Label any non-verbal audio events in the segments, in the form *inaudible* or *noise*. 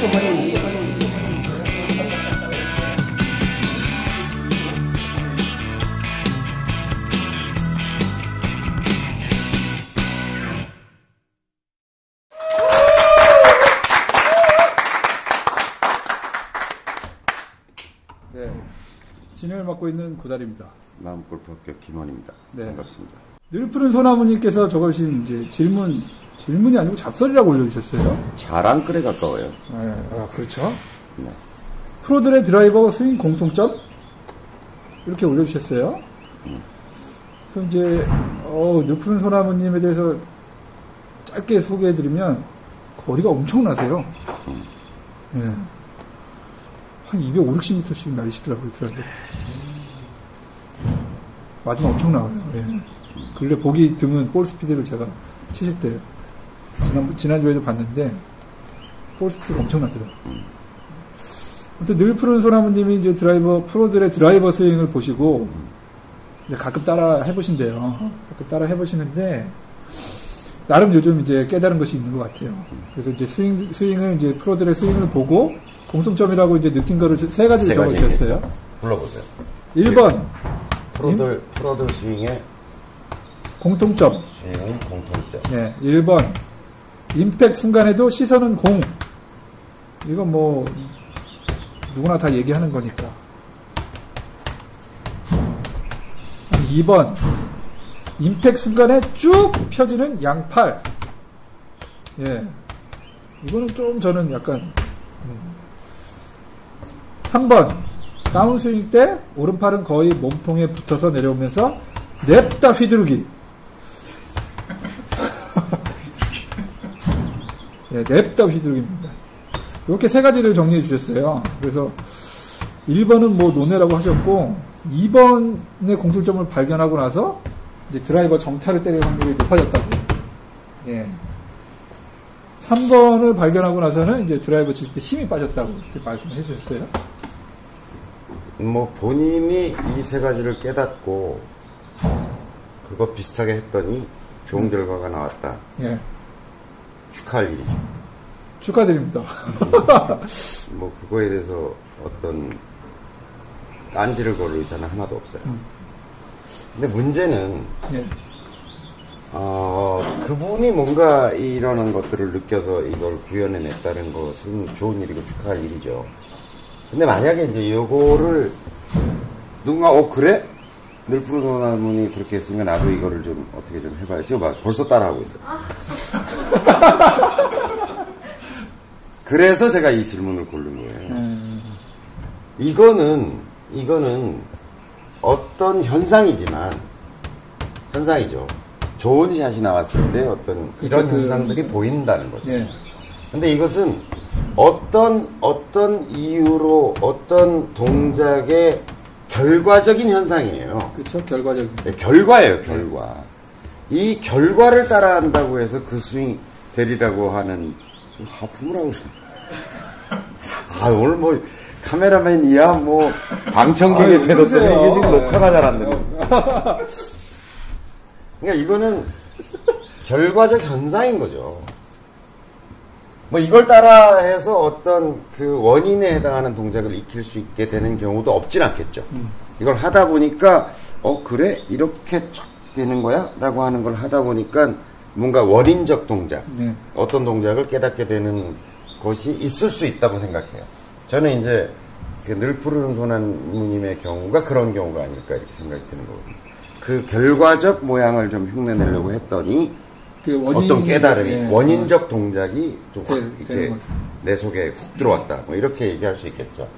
네. 진행을 맡고 있는 구달입니다. 마음골프 학교 김원입니다. 네. 반갑습니다. 늘 푸른 소나무님께서 저것이 이제 질문, 질문이 아니고 잡설이라고 올려주셨어요. 자랑 글에 가까워요. 네, 아, 그렇죠. 네. 프로들의 드라이버 스윙 공통점? 이렇게 올려주셨어요. 그래서 이제, 어, 늘 푸른 소나무님에 대해서 짧게 소개해드리면, 거리가 엄청나세요. 예. 한 250, 60m씩 날리시더라고요, 드라이버. 맞으면 엄청 나와요. 예. 근래 보기 드문 볼 스피드를 제가 치실 때, 지난, 지난주에도 봤는데, 볼 스피드가 엄청나더라고요. 아무튼 늘 푸른 소나무님이 이제 드라이버, 프로들의 드라이버 스윙을 보시고, 이제 가끔 따라 해보신대요. 가끔 따라 해보시는데, 나름 요즘 이제 깨달은 것이 있는 것 같아요. 그래서 이제 스윙, 스윙을 이제 프로들의 스윙을 보고, 공통점이라고 이제 느낀 거를 세 가지를 가지 적어주셨어요. 불러보세요. 1번, 프로들, 프로들 스윙의 공통점. 스윙 공통점. 네, 1번. 임팩 순간에도 시선은 공. 이건 뭐, 누구나 다 얘기하는 거니까. 2번. 임팩 순간에 쭉 펴지는 양팔. 예. 이거는 좀 저는 약간, 음. 3번. 다운스윙 때 오른팔은 거의 몸통에 붙어서 내려오면서 냅다 휘두르기. 예, 냅다 휘두르기입니다. 이렇게 세 가지를 정리해 주셨어요. 그래서 1번은 뭐 논외라고 하셨고 2번의 공통점을 발견하고 나서 이제 드라이버 정타를 때릴 확률이 높아졌다고. 예. 3번을 발견하고 나서는 이제 드라이버 칠 때 힘이 빠졌다고 이렇게 말씀해 주셨어요. 뭐 본인이 이 세 가지를 깨닫고 그거 비슷하게 했더니 좋은 결과가 나왔다. 예. 축하할 일이죠. 축하드립니다. *laughs* 뭐 그거에 대해서 어떤 딴지를 걸 의사는 하나도 없어요. 근데 문제는 예. 어, 그분이 뭔가 이러는 것들을 느껴서 이걸 구현해냈다는 것은 좋은 일이고 축하할 일이죠. 근데 만약에 이제 요거를 누군가 어 그래? 늘 푸른 소나무니 그렇게 했으면 나도 이거를 좀 어떻게 좀 해봐야지. 막 벌써 따라하고 있어요. *laughs* 그래서 제가 이 질문을 고른 거예요. 음, 이거는 이거는 어떤 현상이지만 현상이죠. 좋은 샷이 나왔을 때 어떤 그쵸, 이런 그- 현상들이 보인다는 거죠. 예. 근데 이것은 어떤 어떤 이유로 어떤 동작의 결과적인 현상이에요. 그렇죠. 결과적인. 네, 결과예요, 결과. 이 결과를 따라한다고 해서 그 스윙 되리라고 하는 좀 하품을 하고. 아, 오늘 뭐 카메라맨이야, 뭐 태도 때문에 그러세요. 이게 지금 녹화가 잘 안 되는 그러니까 이거는 결과적 현상인 거죠. 뭐 이걸 따라해서 어떤 그 원인에 해당하는 동작을 익힐 수 있게 되는 경우도 없진 않겠죠. 이걸 하다 보니까 어 그래 이렇게 쫙 되는 거야라고 하는 걸 하다 보니까 뭔가 원인적 동작, 네. 어떤 동작을 깨닫게 되는 것이 있을 수 있다고 생각해요. 저는 이제 그늘 푸르는 소나무님의 경우가 그런 경우가 아닐까 이렇게 생각이 드는 거거든요. 그 결과적 모양을 좀 흉내내려고 했더니 그 어떤 깨달음이 예. 원인적 동작이 좀확 네, 이렇게. 내 속에 훅 들어왔다. 뭐 이렇게 얘기할 수 있겠죠.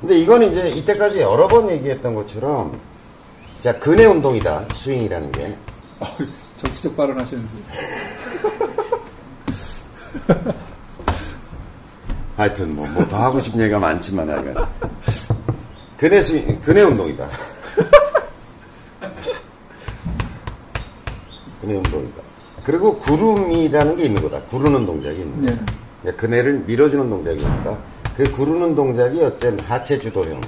근데 이건 이제 이때까지 여러 번 얘기했던 것처럼 자 근해 운동이다 스윙이라는 게 어, 정치적 발언하시는데. *laughs* 하여튼 뭐뭐더 하고 싶은 얘기가 많지만 하여간 근해 스윙 근해 운동이다. *laughs* 근해 운동이다. 그리고 구름이라는 게 있는 거다. 구르는 동작이 있는 거다. 네. 그러니까 그네를 밀어주는 동작이 있다. 그 구르는 동작이 어쨌든 하체 주도형,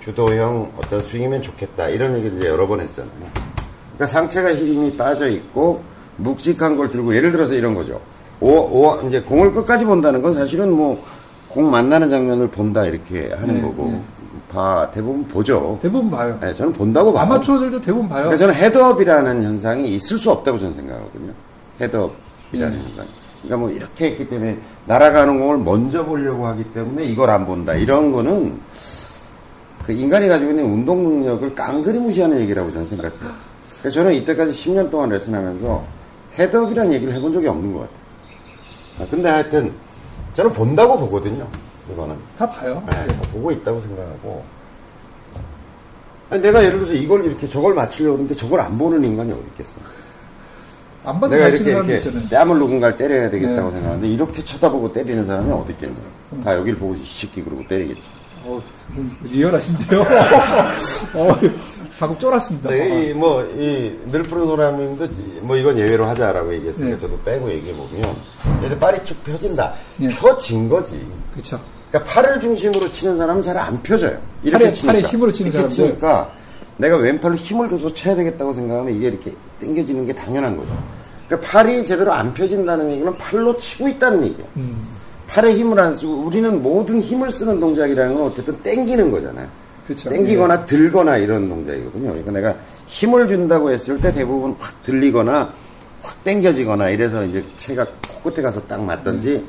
주도형 어떤 스윙이면 좋겠다. 이런 얘기를 이제 여러 번 했잖아요. 그러니까 상체가 힘이 빠져 있고 묵직한 걸 들고 예를 들어서 이런 거죠. 오, 오, 이제 공을 끝까지 본다는 건 사실은 뭐, 공 만나는 장면을 본다 이렇게 하는 네, 거고, 네. 봐, 대부분 보죠. 대부분 봐요. 네, 저는 본다고 봐요. 아마추어들도 대부분 봐요. 그러니까 저는 헤드업이라는 현상이 있을 수 없다고 저는 생각하거든요. 헤드업이라는 네. 현상. 그러니까 뭐 이렇게 했기 때문에 날아가는 공을 먼저 보려고 하기 때문에 이걸 안 본다. 이런 거는 그 인간이 가지고 있는 운동 능력을 깡그리 무시하는 얘기라고 저는 생각해요. 저는 이때까지 10년 동안 레슨하면서 헤드업이라는 얘기를 해본 적이 없는 것 같아요. 아, 근데 하여튼 저는 본다고 보거든요. 이거는. 다 봐요. 네, 보고 있다고 생각하고. 아니, 내가 예를 들어서 이걸 이렇게 저걸 맞추려고 하는데 저걸 안 보는 인간이 어디 있겠어. 안 봐도 내가 이렇게, 이렇게 있잖아요. 뺨을 누군가를 때려야 되겠다고 네. 생각하는데 이렇게 쳐다보고 때리는 사람이 어디 있겠냐. 다 여길 보고 이 새끼 그러고 때리겠죠. 어, 좀 리얼하신데요. *laughs* 어, 방금 쫄았습니다. 네, 이, 뭐, 이, 늘 푸른 소라님도 뭐 이건 예외로 하자라고 얘기했으니까 네. 저도 빼고 얘기해보면, 이렇게 빨이 쭉 펴진다. 네. 펴진 거지. 그렇죠. 그러니까 팔을 중심으로 치는 사람은 잘 안 펴져요. 팔에- 치니까. 팔에 힘으로 치는 이렇게 사람들. 치니까 내가 왼팔로 힘을 줘서 쳐야 되겠다고 생각하면 이게 이렇게 당겨지는 게 당연한 거죠. 그러니까 팔이 제대로 안 펴진다는 얘기는 팔로 치고 있다는 얘기예요. 음. 팔에 힘을 안 쓰고 우리는 모든 힘을 쓰는 동작이라는 건 어쨌든 당기는 거잖아요. 그렇죠. 당기거나 들거나 이런 동작이거든요. 그러니까 내가 힘을 준다고 했을 때 대부분 확 들리거나 확 당겨지거나 이래서 이제 채가 코끝에 가서 딱 맞든지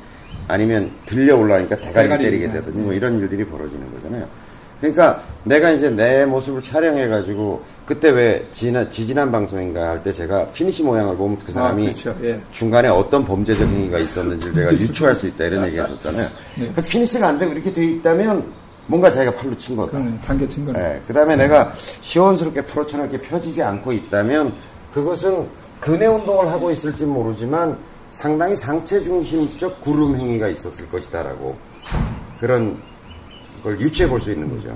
아니면 들려 올라가니까 대가리, 대가리, 때리게 네. 되든지 뭐 이런 일들이 벌어지는 거잖아요. 그러니까 내가 이제 내 모습을 촬영해가지고 그때 왜 지난, 지지난 방송인가 할 때 제가 피니시 모양을 보면 그 사람이 아, 그렇죠. 예. 중간에 어떤 범죄적 행위가 있었는지를 내가 유추할 수 있다 이런 얘기 했었잖아요. 네. 그 피니시가 안 되고 이렇게 돼 있다면 뭔가 자기가 팔로 친 거다. 당겨친 거는. 그 다음에 내가 시원스럽게 프로처럼 펴지지 않고 있다면 그것은 근해 운동을 하고 있을지 모르지만 상당히 상체 중심적 구름 행위가 있었을 것이다라고 그런 걸 유추해 볼 수 있는 거죠.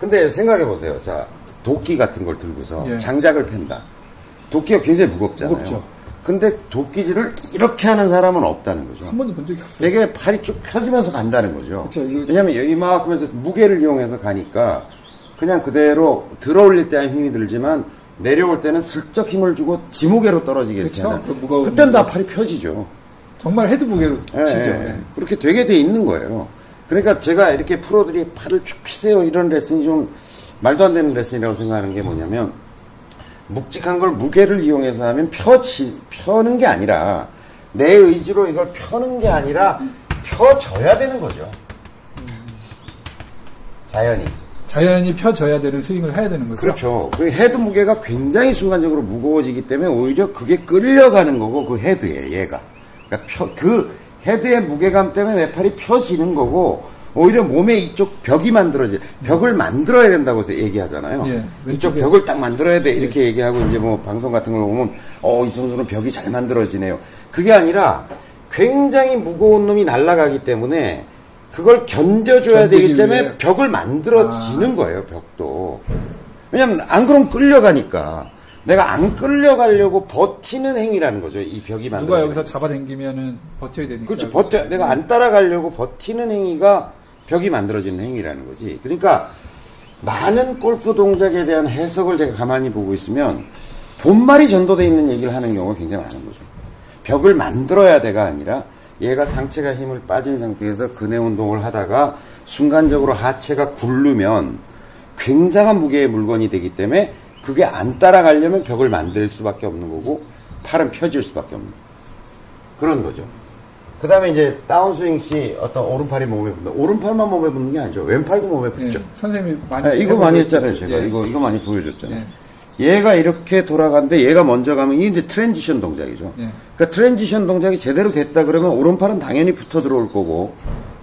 근데 생각해 보세요. 자, 도끼 같은 걸 들고서 예. 장작을 팬다. 도끼가 굉장히 무겁잖아요. 무겁죠. 근데 도끼질을 이렇게 하는 사람은 없다는 거죠. 한 번도 본 적이 없어요. 되게 팔이 쭉 펴지면서 간다는 거죠. 그쵸, 이거- 왜냐면 이만큼 해서 무게를 이용해서 가니까 그냥 그대로 들어올릴 때는 힘이 들지만 내려올 때는 슬쩍 힘을 주고 지무게로 떨어지게 그쵸, 하잖아요. 그 무거운 그땐 다. 팔이 펴지죠. 정말 헤드 무게로 예, 치죠. 예. 예. 그렇게 되게 돼 있는 거예요. 그러니까 제가 이렇게 프로들이 팔을 쭉 피세요 이런 레슨이 좀 말도 안 되는 레슨이라고 생각하는 게 뭐냐면 묵직한 걸 무게를 이용해서 하면 펴지, 펴는 게 아니라 내 의지로 이걸 펴는 게 아니라 펴져야 되는 거죠. 자연히. 자연히 펴져야 되는 스윙을 해야 되는 거죠. 그렇죠. 그 헤드 무게가 굉장히 순간적으로 무거워지기 때문에 오히려 그게 끌려가는 거고 그 헤드에 얘가. 그러니까 펴, 그 헤드의 무게감 때문에 내 팔이 펴지는 거고 오히려 몸의 이쪽 벽이 만들어지 벽을 만들어야 된다고 얘기하잖아요. 예, 이쪽. 벽을 딱 만들어야 돼 이렇게 얘기하고 이제 뭐 방송 같은 걸 보면 어 이 선수는 벽이 잘 만들어지네요. 그게 아니라 굉장히 무거운 놈이 날아가기 때문에 그걸 견뎌줘야 되기 때문에 위해. 아. 벽을 만들어지는 거예요, 벽도. 왜냐면 안 그러면 끌려가니까. 내가 안 끌려가려고 버티는 행위라는 거죠, 이 벽이 만들어. 누가 여기서 잡아당기면은 버텨야 되니까. 그렇죠. 버텨, 내가 안 따라가려고 버티는 행위가 벽이 만들어지는 행위라는 거지. 그러니까 많은 골프 동작에 대한 해석을 제가 가만히 보고 있으면 본말이 전도되어 있는 얘기를 하는 경우가 굉장히 많은 거죠. 벽을 만들어야 돼가 아니라 얘가 상체가 힘을 빠진 상태에서 근해 운동을 하다가 순간적으로 하체가 굴르면 굉장한 무게의 물건이 되기 때문에 그게 안 따라가려면 벽을 만들 수밖에 없는 거고 팔은 펴질 수밖에 없는. 그런 거죠. 그 다음에 이제 다운스윙 시 어떤 오른팔이 몸에 붙는, 오른팔만 몸에 붙는 게 아니죠. 왼팔도 몸에 예, 붙죠. 선생님이 많이 네, 이거 많이 했잖아요. 제가. 예. 이거, 이거 많이 보여줬잖아요. 얘가 이렇게 돌아가는데 얘가 먼저 가면 이게 이제 transition 동작이죠. 예. 그러니까 transition 동작이 제대로 됐다 그러면 오른팔은 당연히 붙어 들어올 거고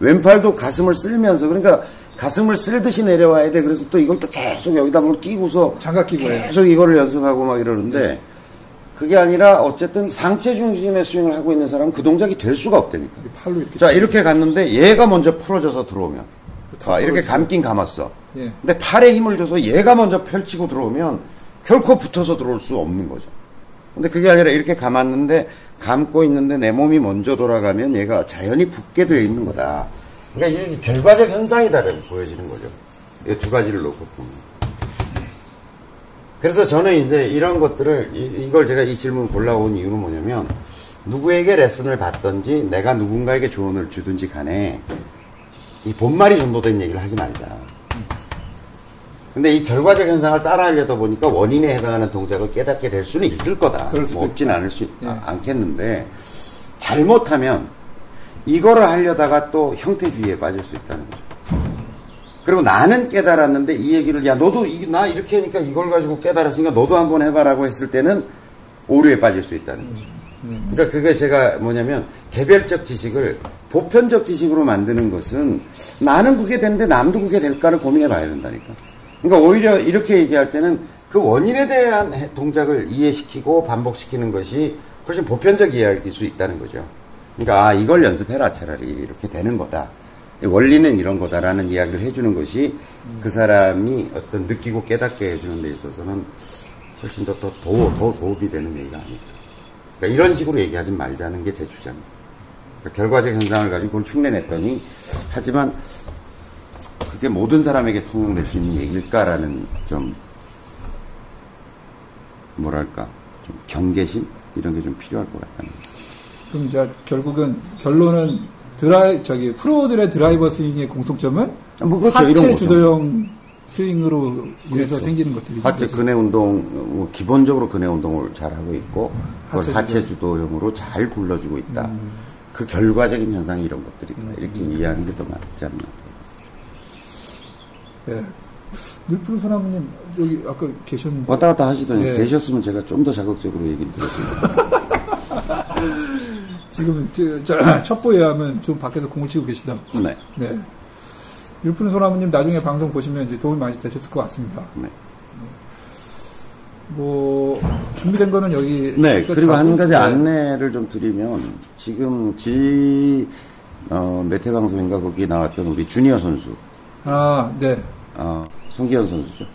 왼팔도 가슴을 쓸면서 그러니까 가슴을 쓸듯이 내려와야 돼. 그래서 또 이걸 또 계속 여기다 뭘 끼고서 장갑 끼고. 계속 이거를 연습하고 막 이러는데 그게 아니라 어쨌든 상체 중심의 스윙을 하고 있는 사람은 그 동작이 될 수가 없다니까. 팔로 이렇게. 자. 이렇게 갔는데 얘가 먼저 풀어져서 들어오면. 아, 이렇게 감긴 감았어. 예. 근데 팔에 힘을 줘서 얘가 먼저 펼치고 들어오면 결코 붙어서 들어올 수 없는 거죠. 근데 그게 아니라 이렇게 감았는데 감고 있는데 내 몸이 먼저 돌아가면 얘가 자연히 붙게 되어 있는 거다. 그러니까 이게 결과적 현상이다라고 보여지는 거죠. 이 두 가지를 놓고 보면. 그래서 저는 이제 이런 것들을 이, 걸 제가 이 질문을 골라온 이유는 뭐냐면 누구에게 레슨을 받던지 내가 누군가에게 조언을 주든지 간에 이 본말이 전도된 얘기를 하지 말자. 근데 이 결과적 현상을 따라하려다 보니까 원인에 해당하는 동작을 깨닫게 될 수는 있을 거다. 뭐 없진. 않을 수 있, 예. 않겠는데 잘못하면 이거를 하려다가 또 형태주의에 빠질 수 있다는 거죠. 그리고 나는 깨달았는데 이 얘기를 야 너도 이- 나 이렇게 하니까 이걸 가지고 깨달았으니까 너도 한번 해봐라고 했을 때는 오류에 빠질 수 있다는 거죠. 그러니까 그게 제가 뭐냐면 개별적 지식을 보편적 지식으로 만드는 것은 나는 그게 되는데 남도 그게 될까를 고민해 봐야 된다니까. 그러니까 오히려 이렇게 얘기할 때는 그 원인에 대한 해- 동작을 이해시키고 반복시키는 것이 훨씬 보편적 이해할 수 있다는 거죠. 그러니까 아 이걸 연습해라 차라리 이렇게 되는 거다. 원리는 이런 거다라는 이야기를 해주는 것이 그 사람이 어떤 느끼고 깨닫게 해주는 데 있어서는 훨씬 더, 더, 더, 더 도움이 되는 얘기가 아닐까. 그러니까 이런 식으로 얘기하지 말자는 게 제 주장입니다. 그러니까 결과적 현상을 가지고 그걸 흉내냈더니 하지만 그게 모든 사람에게 통용될 수 있는 얘기일까라는 좀 뭐랄까 좀 경계심 이런 게 좀 필요할 것 같다는 거죠. 그럼 이제 결국은 결론은 드라이 저기 프로들의 드라이버 스윙의 공통점은 뭐 그렇죠, 하체. 주도형 스윙으로 인해서 그렇죠. 생기는 것들이 하체 근해 운동, 뭐 기본적으로 근해 운동을 잘 하고 있고, 그걸 하체 하체, 주도형으로 잘 굴러주고 있다. 그 결과적인 현상이 이런 것들이다. 이렇게 이해하는 게 더 맞지 않나. 네. 늘푸른 사람님 여기 아까 계셨는데 왔다 갔다 하시더니 예. 계셨으면 제가 좀 더 자극적으로 얘기를 거예요. *laughs* 지금 *clears throat* 첩보에 하면 좀 밖에서 공을 치고 계시다. 네. 네. 늘푸른 소나무님 나중에 방송 보시면 이제 도움이 많이 되셨을 것 같습니다. 네. 뭐 준비된 거는 여기 네, 그리고 한 가지 네. 안내를 좀 드리면, 지금 지, 어, 메테 방송인가 거기에 나왔던 우리 주니어 선수, 아, 네. 어, 송기현 선수죠.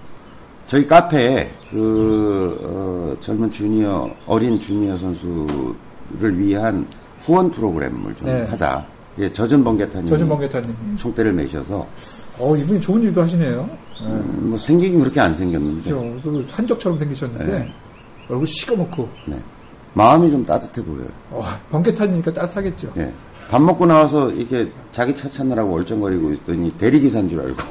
저희 카페에 그 어, 젊은 주니어 어린 주니어 선수를 위한 후원 프로그램을 좀 네. 하자. 예, 젖은 번개타님 저준 번개타님. 총대를 매셔서 어, 이분이 좋은 일도 하시네요. 네. 음, 뭐 생기긴 그렇게 안 생겼는데 그렇죠. 그 산적처럼 생기셨는데 네. 얼굴 시꺼멓고 네. 마음이 좀 따뜻해 보여요. 어, 번개타니까 따뜻하겠죠. 예. 밥 먹고 나와서 이렇게 자기 차 찾느라고 얼쩡거리고 있더니 대리기사인 줄 알고. *laughs*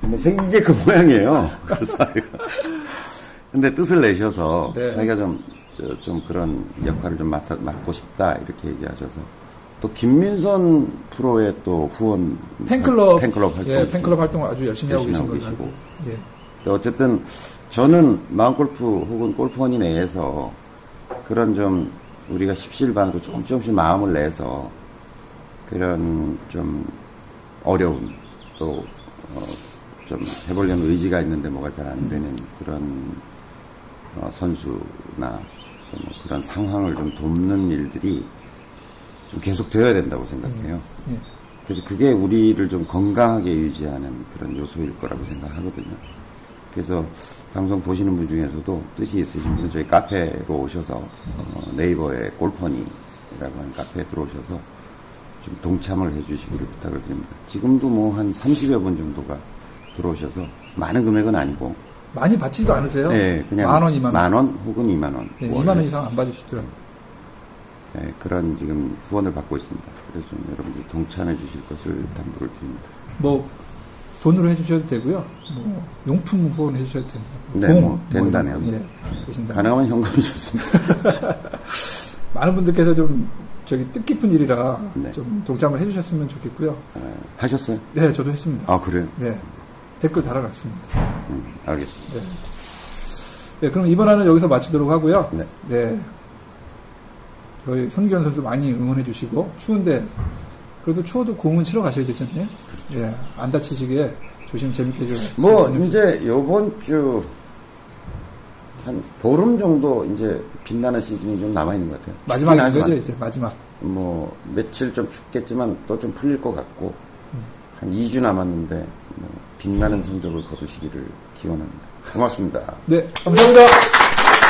뭐 생긴 게 그 모양이에요. 그래서 근데 뜻을 내셔서 네. 자기가 좀, 저, 좀 그런 역할을 좀 맡아, 맡고 싶다 이렇게 얘기하셔서 또 김민선 프로의 또 후원 팬클럽, 팬클럽 활동 예, 팬클럽 활동을 아주 열심히 열심히 하고 알고. 예. 근데 어쨌든 저는 마음골프 혹은 골프원이 내에서 그런 좀 우리가 십시일반으로 조금 조금씩 마음을 내서 그런 좀 어려운 또 어, 좀 해보려는 의지가 있는데 뭐가 잘 안 되는 그런 어, 선수나 또뭐 그런 상황을 좀 돕는 일들이 좀 계속 되어야 된다고 생각해요. 예. 그래서 그게 우리를 좀 건강하게 유지하는 그런 요소일 거라고 생각하거든요. 그래서 방송 보시는 분 중에서도 뜻이 있으신 분은 저희 카페로 오셔서 어, 네이버에 골퍼니라고 하는 카페에 들어오셔서 좀 동참을 해주시기를 부탁을 드립니다. 지금도 뭐 한 30여 분 정도가 들어오셔서 많은 금액은 아니고 많이 받지도 않으세요? 네, 그냥 만 원, 이만 원. 만 원 혹은 2만 원. 예, 월. 2만 원 이상 안 받으시더라고요. 네, 그런 지금 후원을 받고 있습니다. 그래서 좀 여러분들 동참해 주실 것을 당부를 드립니다. 뭐 돈으로 해주셔도 되고요. 뭐 용품 후원 해 주셔도 됩니다. 네, 공, 뭐 된다면. 거, 예. 가능하면 현금이 좋습니다. *laughs* 많은 분들께서 좀 저기 뜻깊은 일이라 네. 좀 동참을 해주셨으면 좋겠고요. 어, 하셨어요? 네, 저도 했습니다. 아, 그래요? 네, 댓글 달아놨습니다. 음, 알겠습니다. 네. 네, 그럼 이번 화는 여기서 마치도록 하고요. 네. 네. 저희 성기현 선수 많이 응원해 주시고, 추운데, 그래도 추워도 공은 치러 가셔야 되잖아요. 예, 안 다치시게 조심 재밌게 좀. 그렇죠. 뭐. 이제 요번 주, 한 보름 정도 이제 빛나는 시즌이 좀 남아있는 것 같아요. 거죠, 하지만 이제 마지막. 뭐, 며칠 좀 춥겠지만 또 좀 풀릴 것 같고, 한 2주 남았는데, 뭐, 빛나는 성적을 거두시기를 기원합니다. 고맙습니다. 네, 감사합니다.